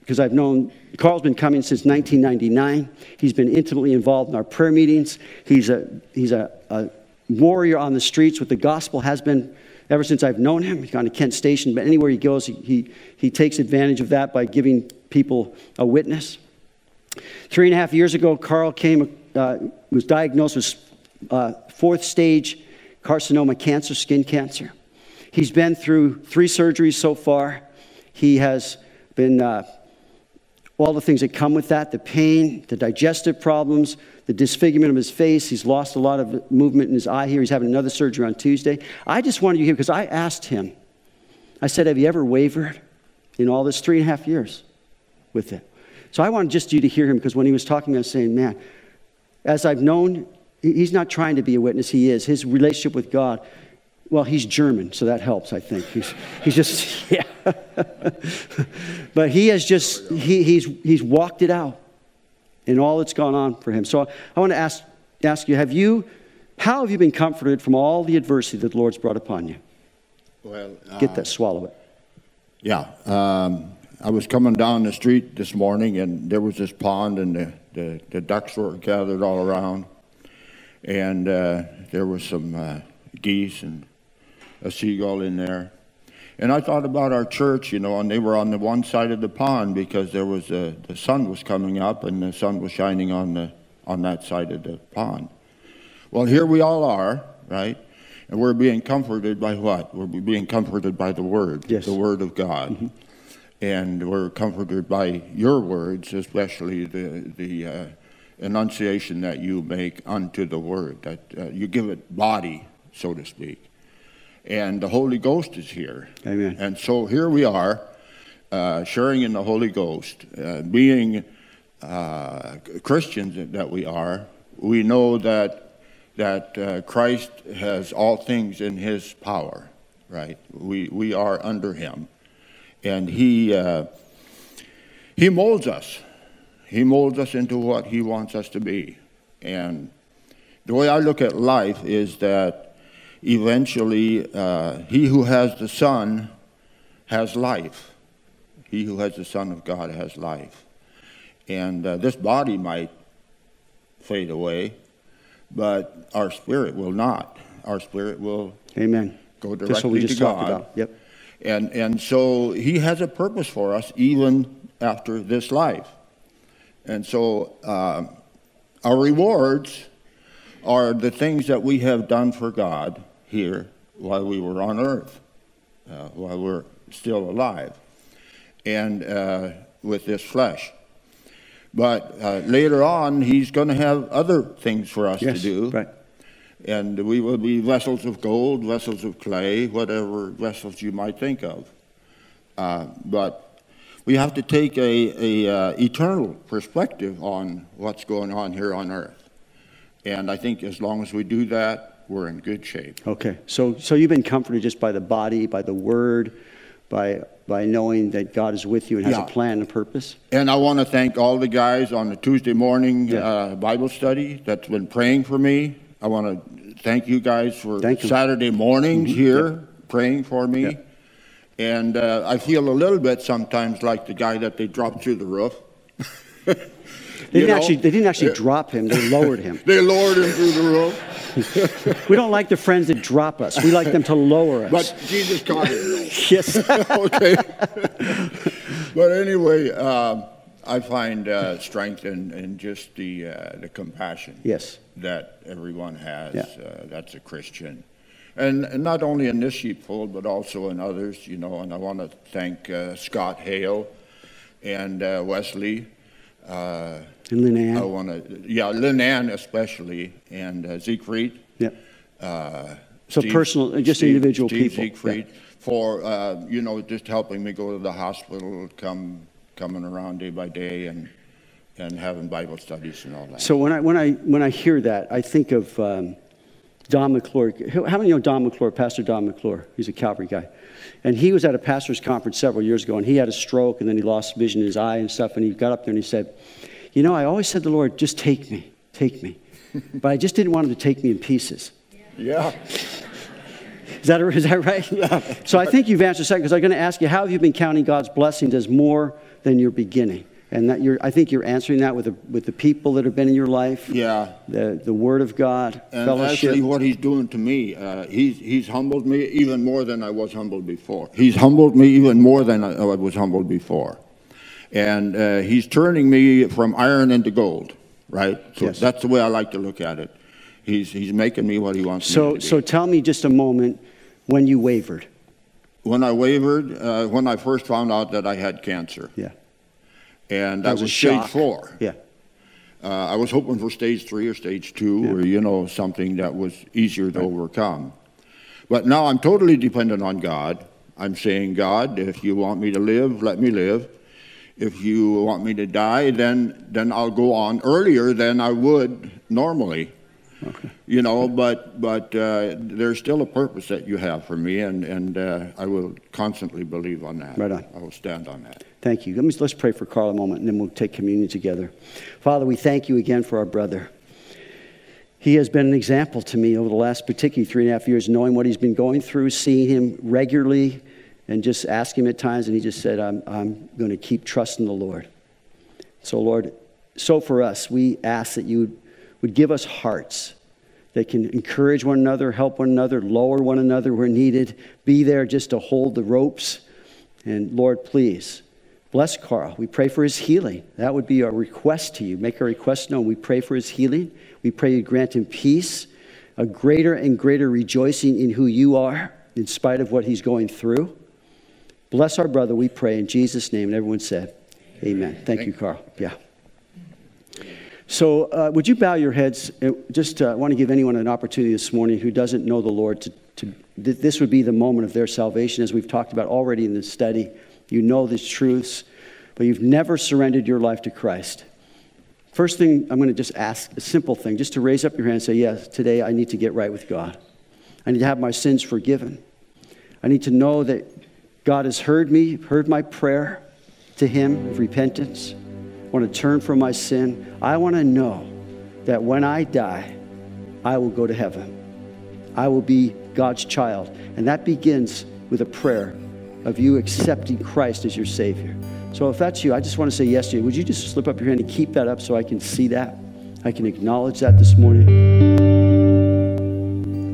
because I've known Carl's been coming since 1999. He's been intimately involved in our prayer meetings. He's a, he's a, a warrior on the streets with the gospel, has been ever since I've known him. He's gone to Kent Station, but anywhere he goes, he, he, he takes advantage of that by giving people a witness. Three and a half years ago, Carl came, uh, was diagnosed with uh, fourth stage carcinoma cancer, skin cancer. He's been through three surgeries so far. He has been uh, all the things that come with that the pain, the digestive problems, the disfigurement of his face. He's lost a lot of movement in his eye here. He's having another surgery on Tuesday. I just wanted you here because I asked him, I said, Have you ever wavered in all this three and a half years with it? So I wanted just you to hear him because when he was talking, I was saying, Man, as I've known, he's not trying to be a witness, he is. His relationship with God well, he's German, so that helps, I think. He's, he's just, *laughs* yeah. *laughs* but he has just, he, he's, he's walked it out in all that's gone on for him. So I want to ask, ask you, have you, how have you been comforted from all the adversity that the Lord's brought upon you? Well, uh, Get that, swallow it. Yeah. Um, I was coming down the street this morning, and there was this pond, and the, the, the ducks were gathered all around. And uh, there was some uh, geese and a seagull in there. And I thought about our church, you know, and they were on the one side of the pond because there was a, the sun was coming up and the sun was shining on the on that side of the pond. Well, here we all are, right? And we're being comforted by what? We're being comforted by the Word, yes. the Word of God. Mm-hmm. And we're comforted by your words, especially the, the uh, enunciation that you make unto the Word, that uh, you give it body, so to speak and the Holy Ghost is here. Amen. And so here we are, uh, sharing in the Holy Ghost, uh, being uh, Christians that we are. We know that that uh, Christ has all things in His power. Right? We we are under Him, and He uh, He molds us. He molds us into what He wants us to be. And the way I look at life is that eventually, uh, he who has the Son has life. He who has the Son of God has life. And uh, this body might fade away, but our spirit will not. Our spirit will Amen. go directly just what we just to God. Talked about. Yep. And, and so he has a purpose for us even after this life. And so uh, our rewards are the things that we have done for God here while we were on earth, uh, while we're still alive, and uh, with this flesh. But uh, later on, he's going to have other things for us yes, to do. Right. And we will be vessels of gold, vessels of clay, whatever vessels you might think of. Uh, but we have to take a, a uh, eternal perspective on what's going on here on earth. And I think as long as we do that, we're in good shape. Okay. So, so you've been comforted just by the body, by the word, by, by knowing that God is with you and has yeah. a plan and a purpose? And I want to thank all the guys on the Tuesday morning yeah. uh, Bible study that's been praying for me. I want to thank you guys for thank Saturday mornings mm-hmm. here praying for me. And uh, I feel a little bit sometimes like the guy that they dropped through the roof. *laughs* *laughs* They didn't, actually, they didn't actually drop him, they lowered him. *laughs* they lowered him through the roof. *laughs* we don't like the friends that drop us, we like them to lower us. But Jesus caught him. yes. okay. but anyway, uh, I find uh, strength in, in just the, uh, the compassion yes. that everyone has yeah. Uh, that's a Christian. And, and, not only in this sheepfold, but also in others, you know. And I want to thank uh, Scott Hale and uh, Wesley uh, and Lynn Ann. I want to, yeah, Lynn Ann especially, and uh, Siegfried. Yep. Uh, so Steve, personal, just Steve, individual Steve people. Siegfried yeah. for uh, you know just helping me go to the hospital, come coming around day by day, and and having Bible studies and all that. So when I when I when I hear that, I think of um, Don McClure. How many know Don McClure, Pastor Don McClure? He's a Calvary guy. And he was at a pastor's conference several years ago, and he had a stroke, and then he lost vision in his eye and stuff. And he got up there and he said, You know, I always said to the Lord, just take me, take me. *laughs* but I just didn't want him to take me in pieces. Yeah. Is that, is that right? *laughs* Yeah. So I think you've answered second because I'm going to ask you, how have you been counting God's blessings as more than your beginning? And that you're, I think you're answering that with the, with the people that have been in your life. Yeah. The, the Word of God, And fellowship. actually, what he's doing to me, uh, he's, he's humbled me even more than I was humbled before. He's humbled me even more than I, I was humbled before. And uh, he's turning me from iron into gold, right? So Yes. that's the way I like to look at it. He's, he's making me what he wants me so, to be. so tell me just a moment when you wavered. when I wavered, uh, when I first found out that I had cancer, Yeah. And That that was was stage shock. four. Yeah. Uh, I was hoping for stage three or stage two, or you know something that was easier to overcome. But now I'm totally dependent on God. I'm saying, God, if you want me to live, let me live. If you want me to die, then then I'll go on earlier than I would normally. You know, but but uh, there's still a purpose that you have for me, and and uh, I will constantly believe on that. Right on. I will stand on that. Thank you. Let me, let's pray for Carl a moment, and then we'll take communion together. Father, we thank you again for our brother. He has been an example to me over the last particularly three and a half years, knowing what he's been going through, seeing him regularly, and just asking him at times, and he just said, I'm, I'm going to keep trusting the Lord. So, Lord, so for us, we ask that you would give us hearts that can encourage one another, help one another, lower one another where needed, be there just to hold the ropes. And Lord, please bless Carl. We pray for his healing. That would be our request to you. Make our request known. We pray for his healing. We pray you grant him peace, a greater and greater rejoicing in who you are, in spite of what he's going through. Bless our brother, we pray in Jesus' name. And everyone said, Amen. Thank you, Carl. Yeah. So, uh, would you bow your heads? Uh, Just uh, want to give anyone an opportunity this morning who doesn't know the Lord to, to th- this would be the moment of their salvation, as we've talked about already in this study. You know these truths, but you've never surrendered your life to Christ. First thing, I'm going to just ask a simple thing, just to raise up your hand and say, Yes, today I need to get right with God. I need to have my sins forgiven. I need to know that God has heard me, heard my prayer to Him of repentance. I want to turn from my sin. I want to know that when I die, I will go to heaven. I will be God's child. And that begins with a prayer of you accepting Christ as your Savior. So if that's you, I just want to say yes to you. Would you just slip up your hand and keep that up so I can see that? I can acknowledge that this morning.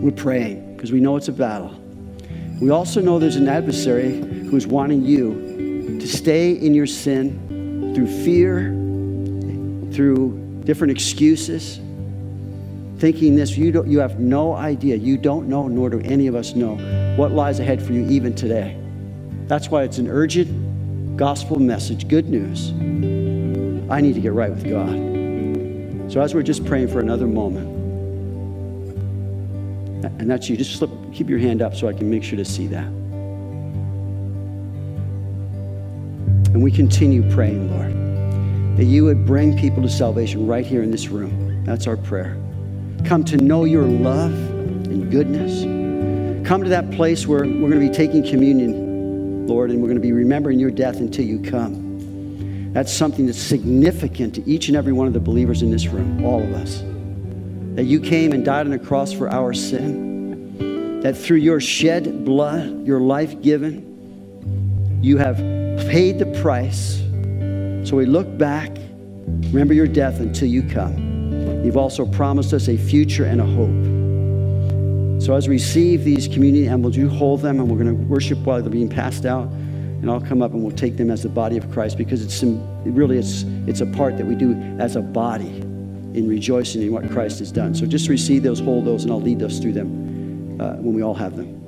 We're praying because we know it's a battle. We also know there's an adversary who's wanting you to stay in your sin through fear, through different excuses, thinking this. You, don't, you have no idea. You don't know, nor do any of us know, what lies ahead for you even today. That's why it's an urgent gospel message, good news. I need to get right with God. So as we're just praying for another moment, and that's you. Just slip, keep your hand up so I can make sure to see that. And we continue praying, Lord, that you would bring people to salvation right here in this room. That's our prayer. Come to know your love and goodness. Come to that place where we're going to be taking communion, Lord, and we're going to be remembering your death until you come. That's something that's significant to each and every one of the believers in this room, all of us that you came and died on the cross for our sin, that through your shed blood, your life given, you have paid the price. So we look back, remember your death until you come. You've also promised us a future and a hope. So as we receive these communion emblems, you hold them and we're going to worship while they're being passed out. And I'll come up and we'll take them as the body of Christ because it's some, really it's, it's a part that we do as a body in rejoicing in what Christ has done. So just receive those, hold those, and I'll lead us through them uh, when we all have them.